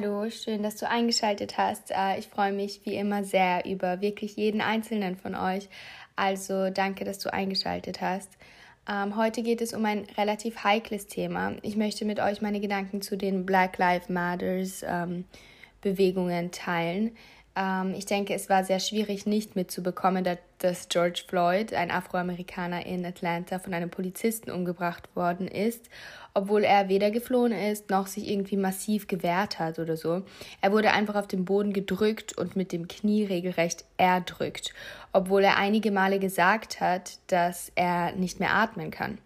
Hallo, schön, dass du eingeschaltet hast. Äh, ich freue mich wie immer sehr über wirklich jeden einzelnen von euch. Also danke, dass du eingeschaltet hast. Ähm, heute geht es um ein relativ heikles Thema. Ich möchte mit euch meine Gedanken zu den Black Lives Matters ähm, Bewegungen teilen. Ähm, ich denke, es war sehr schwierig, nicht mitzubekommen, dass George Floyd, ein Afroamerikaner in Atlanta, von einem Polizisten umgebracht worden ist, obwohl er weder geflohen ist noch sich irgendwie massiv gewehrt hat oder so. Er wurde einfach auf den Boden gedrückt und mit dem Knie regelrecht erdrückt, obwohl er einige Male gesagt hat, dass er nicht mehr atmen kann.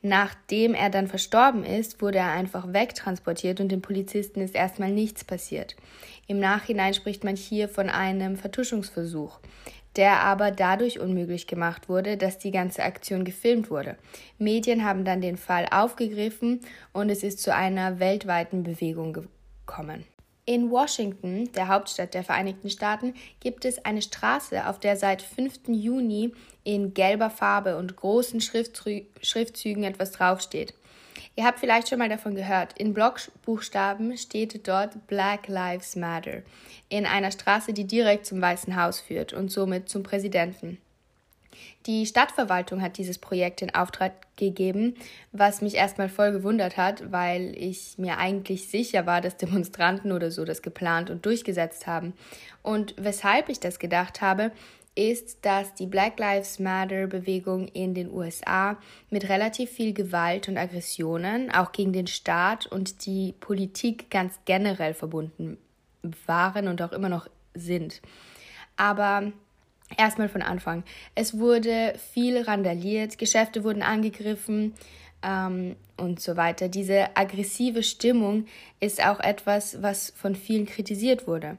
Nachdem er dann verstorben ist, wurde er einfach wegtransportiert und dem Polizisten ist erstmal nichts passiert. Im Nachhinein spricht man hier von einem Vertuschungsversuch, der aber dadurch unmöglich gemacht wurde, dass die ganze Aktion gefilmt wurde. Medien haben dann den Fall aufgegriffen und es ist zu einer weltweiten Bewegung gekommen. In Washington, der Hauptstadt der Vereinigten Staaten, gibt es eine Straße, auf der seit 5. Juni in gelber Farbe und großen Schriftzügen etwas draufsteht. Ihr habt vielleicht schon mal davon gehört. In Blockbuchstaben steht dort Black Lives Matter in einer Straße, die direkt zum Weißen Haus führt und somit zum Präsidenten. Die Stadtverwaltung hat dieses Projekt in Auftrag gegeben, was mich erstmal voll gewundert hat, weil ich mir eigentlich sicher war, dass Demonstranten oder so das geplant und durchgesetzt haben. Und weshalb ich das gedacht habe, ist, dass die Black Lives Matter Bewegung in den USA mit relativ viel Gewalt und Aggressionen auch gegen den Staat und die Politik ganz generell verbunden waren und auch immer noch sind. Aber Erstmal von Anfang. Es wurde viel randaliert, Geschäfte wurden angegriffen ähm, und so weiter. Diese aggressive Stimmung ist auch etwas, was von vielen kritisiert wurde.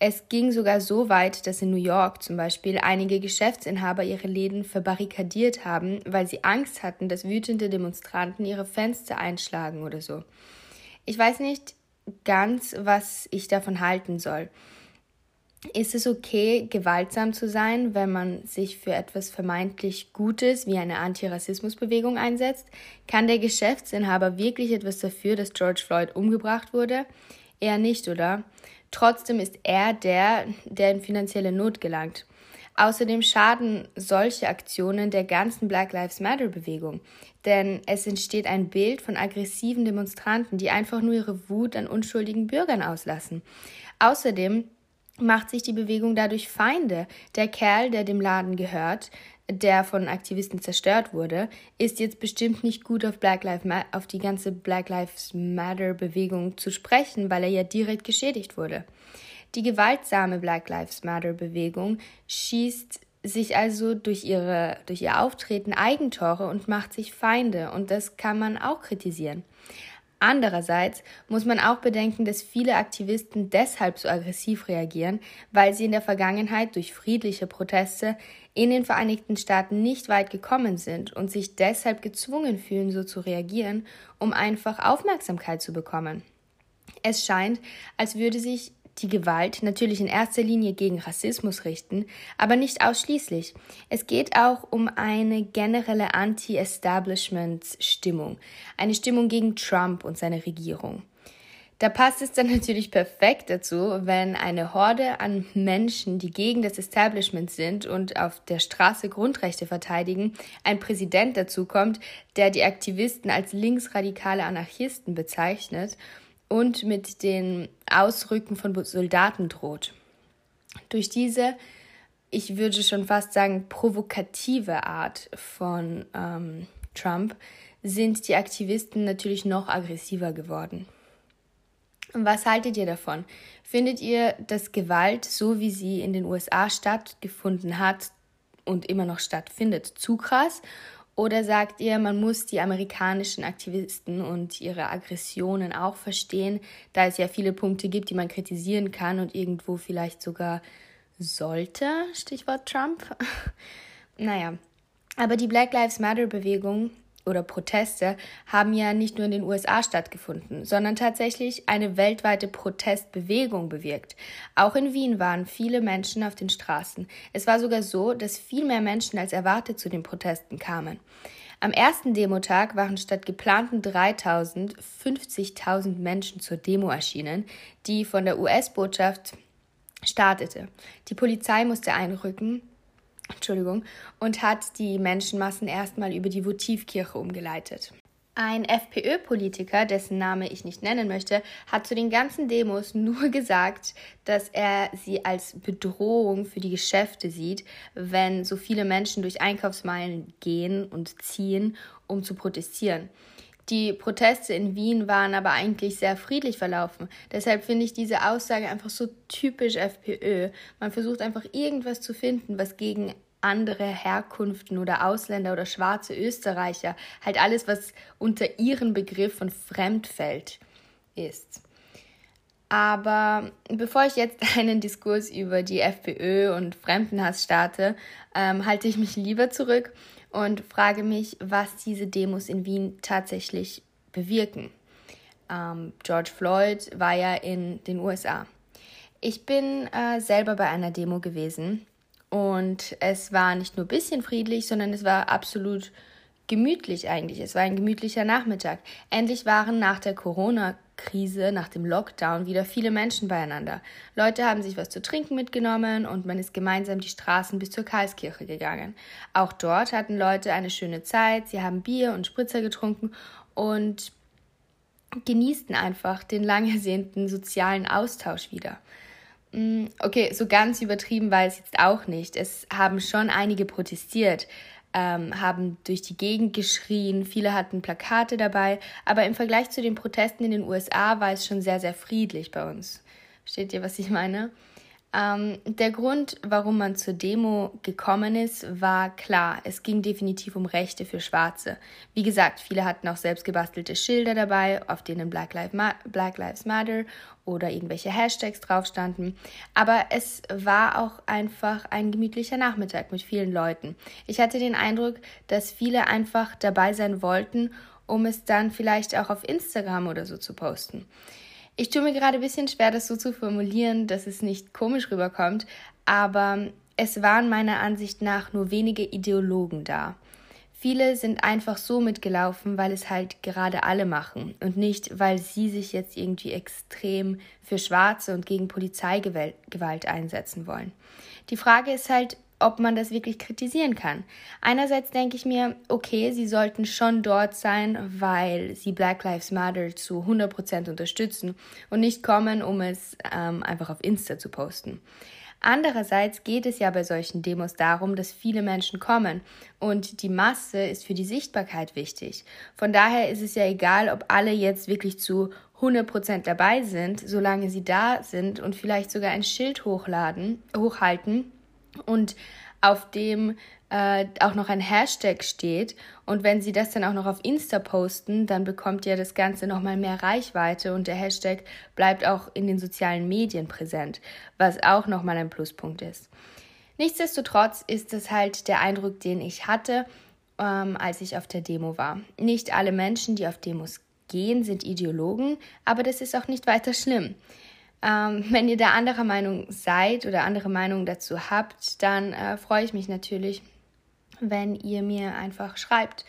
Es ging sogar so weit, dass in New York zum Beispiel einige Geschäftsinhaber ihre Läden verbarrikadiert haben, weil sie Angst hatten, dass wütende Demonstranten ihre Fenster einschlagen oder so. Ich weiß nicht ganz, was ich davon halten soll. Ist es okay, gewaltsam zu sein, wenn man sich für etwas vermeintlich Gutes wie eine Antirassismusbewegung einsetzt? Kann der Geschäftsinhaber wirklich etwas dafür, dass George Floyd umgebracht wurde? Eher nicht, oder? Trotzdem ist er der, der in finanzielle Not gelangt. Außerdem schaden solche Aktionen der ganzen Black Lives Matter Bewegung, denn es entsteht ein Bild von aggressiven Demonstranten, die einfach nur ihre Wut an unschuldigen Bürgern auslassen. Außerdem macht sich die Bewegung dadurch Feinde. Der Kerl, der dem Laden gehört, der von Aktivisten zerstört wurde, ist jetzt bestimmt nicht gut auf Black Lives auf die ganze Black Lives Matter Bewegung zu sprechen, weil er ja direkt geschädigt wurde. Die gewaltsame Black Lives Matter Bewegung schießt sich also durch ihre durch ihr Auftreten Eigentore und macht sich Feinde und das kann man auch kritisieren. Andererseits muss man auch bedenken, dass viele Aktivisten deshalb so aggressiv reagieren, weil sie in der Vergangenheit durch friedliche Proteste in den Vereinigten Staaten nicht weit gekommen sind und sich deshalb gezwungen fühlen, so zu reagieren, um einfach Aufmerksamkeit zu bekommen. Es scheint, als würde sich die Gewalt natürlich in erster Linie gegen Rassismus richten, aber nicht ausschließlich. Es geht auch um eine generelle Anti-Establishment-Stimmung, eine Stimmung gegen Trump und seine Regierung. Da passt es dann natürlich perfekt dazu, wenn eine Horde an Menschen, die gegen das Establishment sind und auf der Straße Grundrechte verteidigen, ein Präsident dazukommt, der die Aktivisten als linksradikale Anarchisten bezeichnet und mit den Ausrücken von Soldaten droht. Durch diese, ich würde schon fast sagen, provokative Art von ähm, Trump sind die Aktivisten natürlich noch aggressiver geworden. Was haltet ihr davon? Findet ihr, dass Gewalt, so wie sie in den USA stattgefunden hat und immer noch stattfindet, zu krass? Oder sagt ihr, man muss die amerikanischen Aktivisten und ihre Aggressionen auch verstehen, da es ja viele Punkte gibt, die man kritisieren kann und irgendwo vielleicht sogar sollte? Stichwort Trump. naja, aber die Black Lives Matter Bewegung oder Proteste haben ja nicht nur in den USA stattgefunden, sondern tatsächlich eine weltweite Protestbewegung bewirkt. Auch in Wien waren viele Menschen auf den Straßen. Es war sogar so, dass viel mehr Menschen als erwartet zu den Protesten kamen. Am ersten Demotag waren statt geplanten 3000 50.000 Menschen zur Demo erschienen, die von der US-Botschaft startete. Die Polizei musste einrücken, Entschuldigung, und hat die Menschenmassen erstmal über die Votivkirche umgeleitet. Ein FPÖ-Politiker, dessen Name ich nicht nennen möchte, hat zu den ganzen Demos nur gesagt, dass er sie als Bedrohung für die Geschäfte sieht, wenn so viele Menschen durch Einkaufsmeilen gehen und ziehen, um zu protestieren. Die Proteste in Wien waren aber eigentlich sehr friedlich verlaufen. Deshalb finde ich diese Aussage einfach so typisch FPÖ. Man versucht einfach irgendwas zu finden, was gegen andere Herkunften oder Ausländer oder schwarze Österreicher, halt alles, was unter ihren Begriff von Fremdfeld ist. Aber bevor ich jetzt einen Diskurs über die FPÖ und Fremdenhass starte, ähm, halte ich mich lieber zurück und frage mich, was diese Demos in Wien tatsächlich bewirken. Ähm, George Floyd war ja in den USA. Ich bin äh, selber bei einer Demo gewesen und es war nicht nur ein bisschen friedlich, sondern es war absolut gemütlich eigentlich. Es war ein gemütlicher Nachmittag. Endlich waren nach der Corona-Krise, nach dem Lockdown wieder viele Menschen beieinander. Leute haben sich was zu trinken mitgenommen und man ist gemeinsam die Straßen bis zur Karlskirche gegangen. Auch dort hatten Leute eine schöne Zeit. Sie haben Bier und Spritzer getrunken und genießten einfach den lang ersehnten sozialen Austausch wieder. Mm, okay, so ganz übertrieben war es jetzt auch nicht. Es haben schon einige protestiert, ähm, haben durch die Gegend geschrien, viele hatten Plakate dabei, aber im Vergleich zu den Protesten in den USA war es schon sehr, sehr friedlich bei uns. Versteht ihr, was ich meine? Ähm, der Grund, warum man zur Demo gekommen ist, war klar. Es ging definitiv um Rechte für Schwarze. Wie gesagt, viele hatten auch selbst gebastelte Schilder dabei, auf denen Black, Lives Matter oder irgendwelche Hashtags drauf standen. Aber es war auch einfach ein gemütlicher Nachmittag mit vielen Leuten. Ich hatte den Eindruck, dass viele einfach dabei sein wollten, um es dann vielleicht auch auf Instagram oder so zu posten. Ich tue mir gerade ein bisschen schwer, das so zu formulieren, dass es nicht komisch rüberkommt, aber es waren meiner Ansicht nach nur wenige Ideologen da. Viele sind einfach so mitgelaufen, weil es halt gerade alle machen und nicht, weil sie sich jetzt irgendwie extrem für Schwarze und gegen Polizeigewalt einsetzen wollen. Die Frage ist halt, ob man das wirklich kritisieren kann. Einerseits denke ich mir, okay, sie sollten schon dort sein, weil sie Black Lives Matter zu 100% unterstützen und nicht kommen, um es ähm, einfach auf Insta zu posten. Andererseits geht es ja bei solchen Demos darum, dass viele Menschen kommen und die Masse ist für die Sichtbarkeit wichtig. Von daher ist es ja egal, ob alle jetzt wirklich zu 100% dabei sind, solange sie da sind und vielleicht sogar ein Schild hochladen, hochhalten und auf dem äh, auch noch ein Hashtag steht. Und wenn Sie das dann auch noch auf Insta posten, dann bekommt ja das Ganze nochmal mehr Reichweite und der Hashtag bleibt auch in den sozialen Medien präsent, was auch nochmal ein Pluspunkt ist. Nichtsdestotrotz ist es halt der Eindruck, den ich hatte, ähm, als ich auf der Demo war. Nicht alle Menschen, die auf Demos gehen, sind Ideologen, aber das ist auch nicht weiter schlimm. Ähm, wenn ihr da anderer Meinung seid oder andere Meinungen dazu habt, dann äh, freue ich mich natürlich, wenn ihr mir einfach schreibt.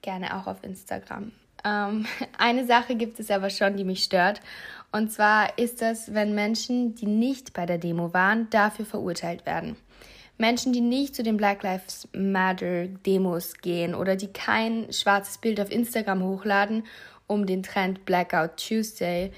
Gerne auch auf Instagram. Ähm, eine Sache gibt es aber schon, die mich stört. Und zwar ist das, wenn Menschen, die nicht bei der Demo waren, dafür verurteilt werden. Menschen, die nicht zu den Black Lives Matter Demos gehen oder die kein schwarzes Bild auf Instagram hochladen, um den Trend Blackout Tuesday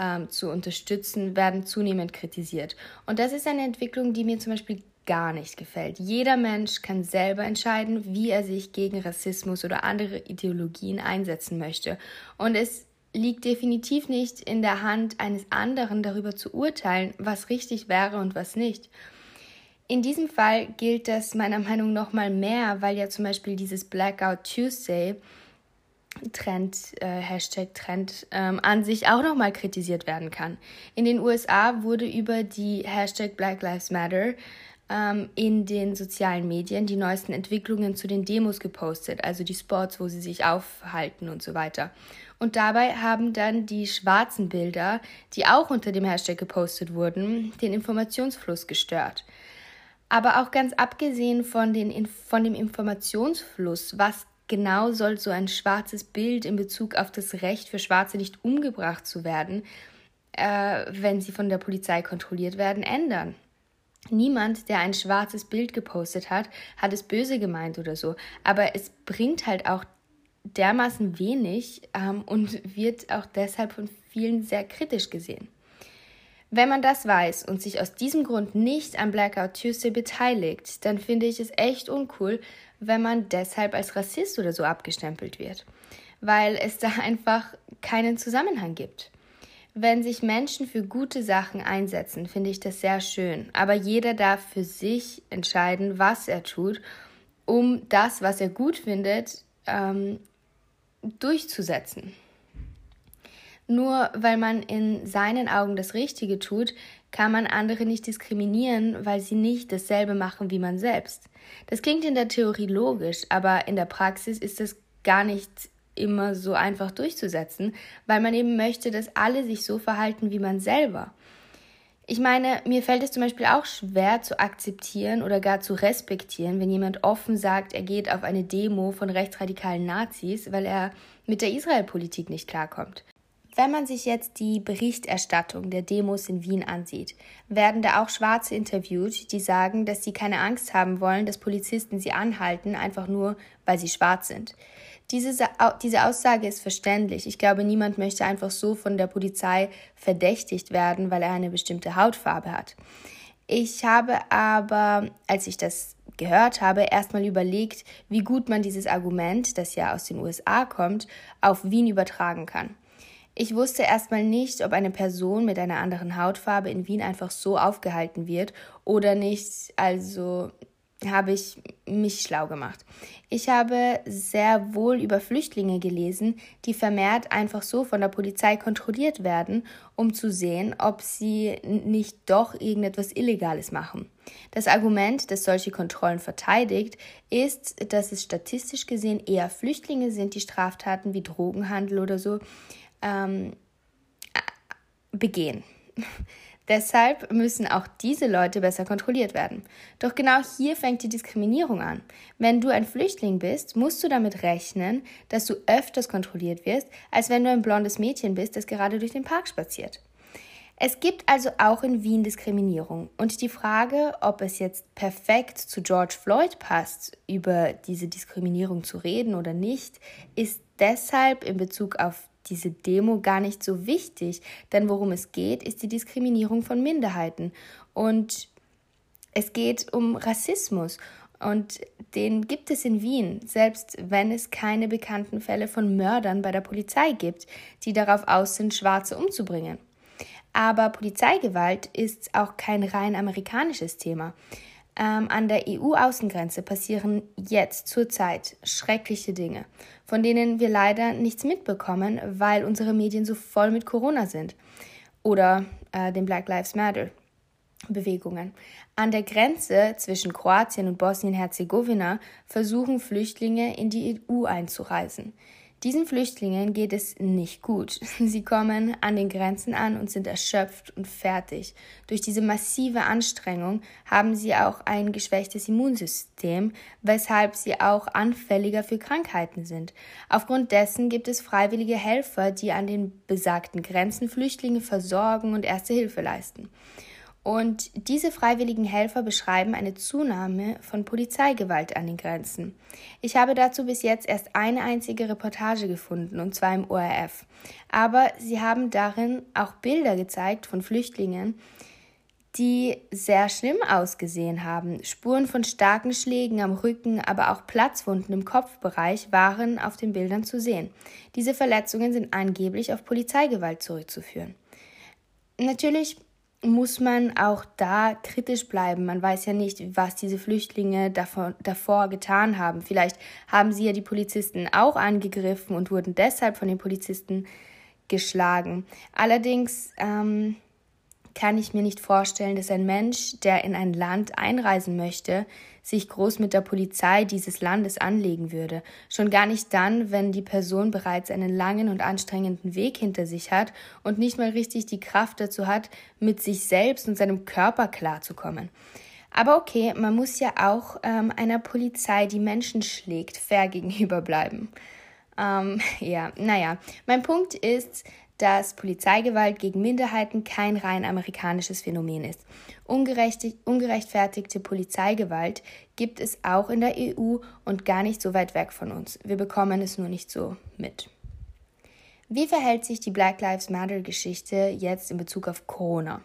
ähm, zu unterstützen, werden zunehmend kritisiert. Und das ist eine Entwicklung, die mir zum Beispiel gar nicht gefällt. Jeder Mensch kann selber entscheiden, wie er sich gegen Rassismus oder andere Ideologien einsetzen möchte. Und es liegt definitiv nicht in der Hand eines anderen darüber zu urteilen, was richtig wäre und was nicht. In diesem Fall gilt das meiner Meinung nach noch mal mehr, weil ja zum Beispiel dieses Blackout Tuesday Trend, äh, Hashtag Trend, ähm, an sich auch nochmal kritisiert werden kann. In den USA wurde über die Hashtag Black Lives Matter ähm, in den sozialen Medien die neuesten Entwicklungen zu den Demos gepostet, also die Spots, wo sie sich aufhalten und so weiter. Und dabei haben dann die schwarzen Bilder, die auch unter dem Hashtag gepostet wurden, den Informationsfluss gestört. Aber auch ganz abgesehen von, den, von dem Informationsfluss, was genau soll so ein schwarzes Bild in Bezug auf das Recht für Schwarze nicht umgebracht zu werden, äh, wenn sie von der Polizei kontrolliert werden, ändern? Niemand, der ein schwarzes Bild gepostet hat, hat es böse gemeint oder so. Aber es bringt halt auch dermaßen wenig ähm, und wird auch deshalb von vielen sehr kritisch gesehen. Wenn man das weiß und sich aus diesem Grund nicht am Blackout Tuesday beteiligt, dann finde ich es echt uncool, wenn man deshalb als Rassist oder so abgestempelt wird, weil es da einfach keinen Zusammenhang gibt. Wenn sich Menschen für gute Sachen einsetzen, finde ich das sehr schön. Aber jeder darf für sich entscheiden, was er tut, um das, was er gut findet, ähm, durchzusetzen. Nur weil man in seinen Augen das Richtige tut, kann man andere nicht diskriminieren, weil sie nicht dasselbe machen wie man selbst. Das klingt in der Theorie logisch, aber in der Praxis ist es gar nicht immer so einfach durchzusetzen, weil man eben möchte, dass alle sich so verhalten wie man selber. Ich meine, mir fällt es zum Beispiel auch schwer zu akzeptieren oder gar zu respektieren, wenn jemand offen sagt, er geht auf eine Demo von rechtsradikalen Nazis, weil er mit der Israel-Politik nicht klarkommt. Wenn man sich jetzt die Berichterstattung der Demos in Wien ansieht, werden da auch Schwarze interviewt, die sagen, dass sie keine Angst haben wollen, dass Polizisten sie anhalten, einfach nur, weil sie schwarz sind. Diese, diese Aussage ist verständlich. Ich glaube, niemand möchte einfach so von der Polizei verdächtigt werden, weil er eine bestimmte Hautfarbe hat. Ich habe aber, als ich das gehört habe, erstmal überlegt, wie gut man dieses Argument, das ja aus den USA kommt, auf Wien übertragen kann. Ich wusste erstmal nicht, ob eine Person mit einer anderen Hautfarbe in Wien einfach so aufgehalten wird oder nicht. Also habe ich mich schlau gemacht. Ich habe sehr wohl über Flüchtlinge gelesen, die vermehrt einfach so von der Polizei kontrolliert werden, um zu sehen, ob sie nicht doch irgendetwas Illegales machen. Das Argument, das solche Kontrollen verteidigt, ist, dass es statistisch gesehen eher Flüchtlinge sind, die Straftaten wie Drogenhandel oder so ähm, begehen. Deshalb müssen auch diese Leute besser kontrolliert werden. Doch genau hier fängt die Diskriminierung an. Wenn du ein Flüchtling bist, musst du damit rechnen, dass du öfters kontrolliert wirst, als wenn du ein blondes Mädchen bist, das gerade durch den Park spaziert. Es gibt also auch in Wien Diskriminierung. Und die Frage, ob es jetzt perfekt zu George Floyd passt, über diese Diskriminierung zu reden oder nicht, ist deshalb in Bezug auf diese Demo gar nicht so wichtig, denn worum es geht, ist die Diskriminierung von Minderheiten und es geht um Rassismus und den gibt es in Wien, selbst wenn es keine bekannten Fälle von Mördern bei der Polizei gibt, die darauf aus sind, Schwarze umzubringen. Aber Polizeigewalt ist auch kein rein amerikanisches Thema. Ähm, an der EU-Außengrenze passieren jetzt zurzeit schreckliche Dinge, von denen wir leider nichts mitbekommen, weil unsere Medien so voll mit Corona sind. Oder äh, den Black Lives Matter. Bewegungen. An der Grenze zwischen Kroatien und Bosnien-Herzegowina versuchen Flüchtlinge in die EU einzureisen. Diesen Flüchtlingen geht es nicht gut. Sie kommen an den Grenzen an und sind erschöpft und fertig. Durch diese massive Anstrengung haben sie auch ein geschwächtes Immunsystem, weshalb sie auch anfälliger für Krankheiten sind. Aufgrund dessen gibt es freiwillige Helfer, die an den besagten Grenzen Flüchtlinge versorgen und erste Hilfe leisten. Und diese freiwilligen Helfer beschreiben eine Zunahme von Polizeigewalt an den Grenzen. Ich habe dazu bis jetzt erst eine einzige Reportage gefunden, und zwar im ORF. Aber sie haben darin auch Bilder gezeigt von Flüchtlingen, die sehr schlimm ausgesehen haben. Spuren von starken Schlägen am Rücken, aber auch Platzwunden im Kopfbereich waren auf den Bildern zu sehen. Diese Verletzungen sind angeblich auf Polizeigewalt zurückzuführen. Natürlich muss man auch da kritisch bleiben. Man weiß ja nicht, was diese Flüchtlinge davor, davor getan haben. Vielleicht haben sie ja die Polizisten auch angegriffen und wurden deshalb von den Polizisten geschlagen. Allerdings ähm, kann ich mir nicht vorstellen, dass ein Mensch, der in ein Land einreisen möchte, sich groß mit der Polizei dieses Landes anlegen würde. Schon gar nicht dann, wenn die Person bereits einen langen und anstrengenden Weg hinter sich hat und nicht mal richtig die Kraft dazu hat, mit sich selbst und seinem Körper klarzukommen. Aber okay, man muss ja auch ähm, einer Polizei, die Menschen schlägt, fair gegenüber bleiben. Ähm, ja, naja, mein Punkt ist, dass Polizeigewalt gegen Minderheiten kein rein amerikanisches Phänomen ist. ungerechtfertigte Polizeigewalt gibt es auch in der EU und gar nicht so weit weg von uns. Wir bekommen es nur nicht so mit. Wie verhält sich die Black Lives Matter Geschichte jetzt in Bezug auf Corona?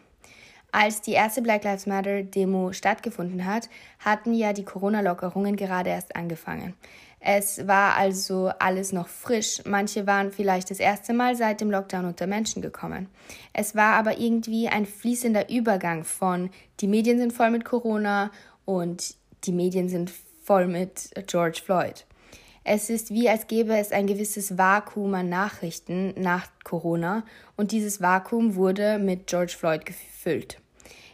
Als die erste Black Lives Matter Demo stattgefunden hat, hatten ja die Corona-Lockerungen gerade erst angefangen. Es war also alles noch frisch. Manche waren vielleicht das erste Mal seit dem Lockdown unter Menschen gekommen. Es war aber irgendwie ein fließender Übergang von die Medien sind voll mit Corona und die Medien sind voll mit George Floyd. Es ist wie, als gäbe es ein gewisses Vakuum an Nachrichten nach Corona und dieses Vakuum wurde mit George Floyd gefüllt.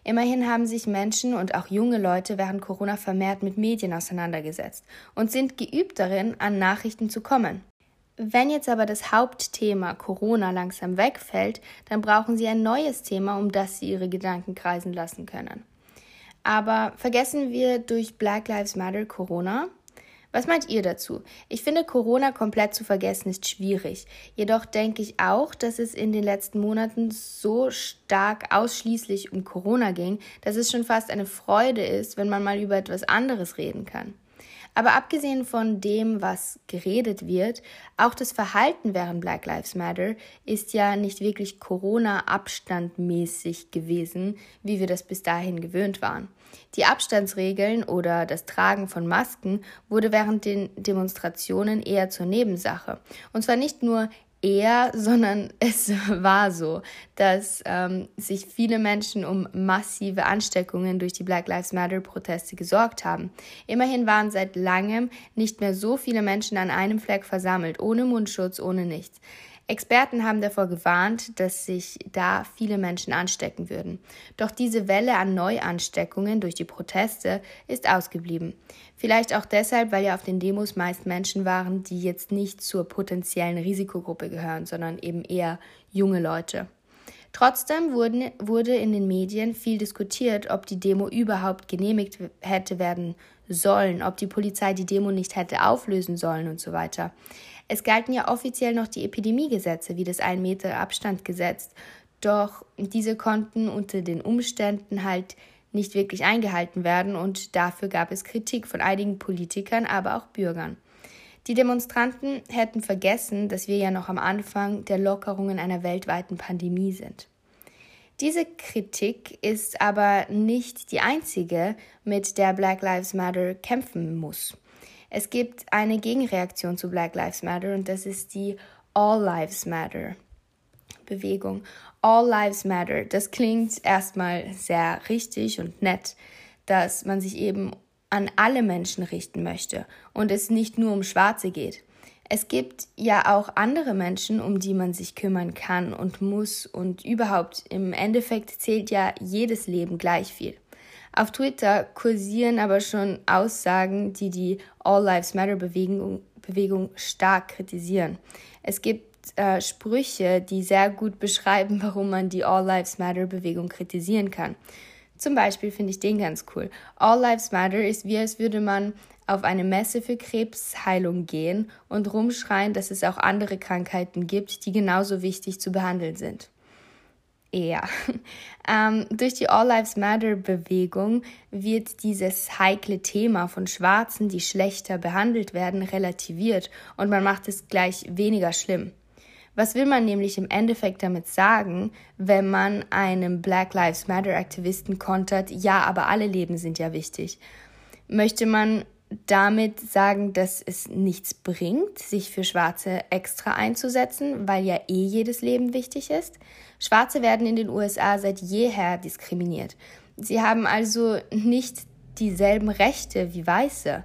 Immerhin haben sich Menschen und auch junge Leute während Corona vermehrt mit Medien auseinandergesetzt und sind geübt darin, an Nachrichten zu kommen. Wenn jetzt aber das Hauptthema Corona langsam wegfällt, dann brauchen sie ein neues Thema, um das sie ihre Gedanken kreisen lassen können. Aber vergessen wir durch Black Lives Matter Corona? Was meint ihr dazu? Ich finde, Corona komplett zu vergessen ist schwierig. Jedoch denke ich auch, dass es in den letzten Monaten so stark ausschließlich um Corona ging, dass es schon fast eine Freude ist, wenn man mal über etwas anderes reden kann. Aber abgesehen von dem, was geredet wird, auch das Verhalten während Black Lives Matter ist ja nicht wirklich Corona-abstandmäßig gewesen, wie wir das bis dahin gewöhnt waren. Die Abstandsregeln oder das Tragen von Masken wurde während den Demonstrationen eher zur Nebensache. Und zwar nicht nur eher, sondern es war so, dass ähm, sich viele Menschen um massive Ansteckungen durch die Black Lives Matter-Proteste gesorgt haben. Immerhin waren seit langem nicht mehr so viele Menschen an einem Fleck versammelt, ohne Mundschutz, ohne nichts. Experten haben davor gewarnt, dass sich da viele Menschen anstecken würden. Doch diese Welle an Neuansteckungen durch die Proteste ist ausgeblieben. Vielleicht auch deshalb, weil ja auf den Demos meist Menschen waren, die jetzt nicht zur potenziellen Risikogruppe gehören, sondern eben eher junge Leute. Trotzdem wurden, wurde in den Medien viel diskutiert, ob die Demo überhaupt genehmigt hätte werden sollen, ob die Polizei die Demo nicht hätte auflösen sollen und so weiter. Es galten ja offiziell noch die Epidemiegesetze wie das ein Meter Abstandgesetz, doch diese konnten unter den Umständen halt nicht wirklich eingehalten werden und dafür gab es Kritik von einigen Politikern, aber auch Bürgern. Die Demonstranten hätten vergessen, dass wir ja noch am Anfang der Lockerungen einer weltweiten Pandemie sind. Diese Kritik ist aber nicht die einzige, mit der Black Lives Matter kämpfen muss. Es gibt eine Gegenreaktion zu Black Lives Matter und das ist die All Lives Matter Bewegung. All Lives Matter. Das klingt erstmal sehr richtig und nett, dass man sich eben an alle Menschen richten möchte und es nicht nur um Schwarze geht. Es gibt ja auch andere Menschen, um die man sich kümmern kann und muss und überhaupt im Endeffekt zählt ja jedes Leben gleich viel. Auf Twitter kursieren aber schon Aussagen, die die All Lives Matter Bewegung, Bewegung stark kritisieren. Es gibt äh, Sprüche, die sehr gut beschreiben, warum man die All Lives Matter Bewegung kritisieren kann. Zum Beispiel finde ich den ganz cool. All Lives Matter ist wie als würde man auf eine Messe für Krebsheilung gehen und rumschreien, dass es auch andere Krankheiten gibt, die genauso wichtig zu behandeln sind. Ja. Ähm, durch die All Lives Matter Bewegung wird dieses heikle Thema von Schwarzen, die schlechter behandelt werden, relativiert und man macht es gleich weniger schlimm. Was will man nämlich im Endeffekt damit sagen, wenn man einem Black Lives Matter Aktivisten kontert, ja, aber alle Leben sind ja wichtig? Möchte man damit sagen, dass es nichts bringt, sich für Schwarze extra einzusetzen, weil ja eh jedes Leben wichtig ist. Schwarze werden in den USA seit jeher diskriminiert. Sie haben also nicht dieselben Rechte wie Weiße.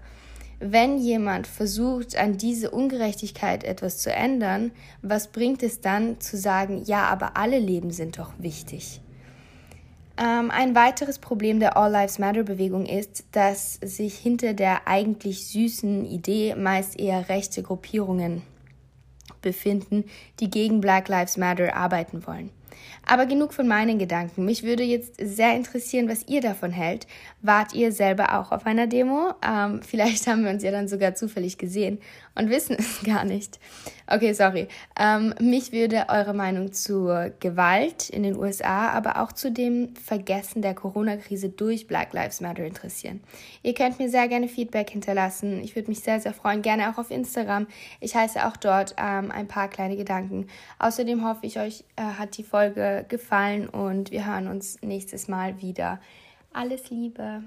Wenn jemand versucht, an diese Ungerechtigkeit etwas zu ändern, was bringt es dann zu sagen, ja, aber alle Leben sind doch wichtig? Ähm, ein weiteres Problem der All Lives Matter Bewegung ist, dass sich hinter der eigentlich süßen Idee meist eher rechte Gruppierungen befinden, die gegen Black Lives Matter arbeiten wollen. Aber genug von meinen Gedanken. Mich würde jetzt sehr interessieren, was ihr davon hält. Wart ihr selber auch auf einer Demo? Ähm, vielleicht haben wir uns ja dann sogar zufällig gesehen und wissen es gar nicht. Okay, sorry. Ähm, mich würde eure Meinung zur Gewalt in den USA, aber auch zu dem Vergessen der Corona-Krise durch Black Lives Matter interessieren. Ihr könnt mir sehr gerne Feedback hinterlassen. Ich würde mich sehr, sehr freuen. Gerne auch auf Instagram. Ich heiße auch dort ähm, ein paar kleine Gedanken. Außerdem hoffe ich, euch äh, hat die Folge gefallen und wir hören uns nächstes Mal wieder. Alles Liebe.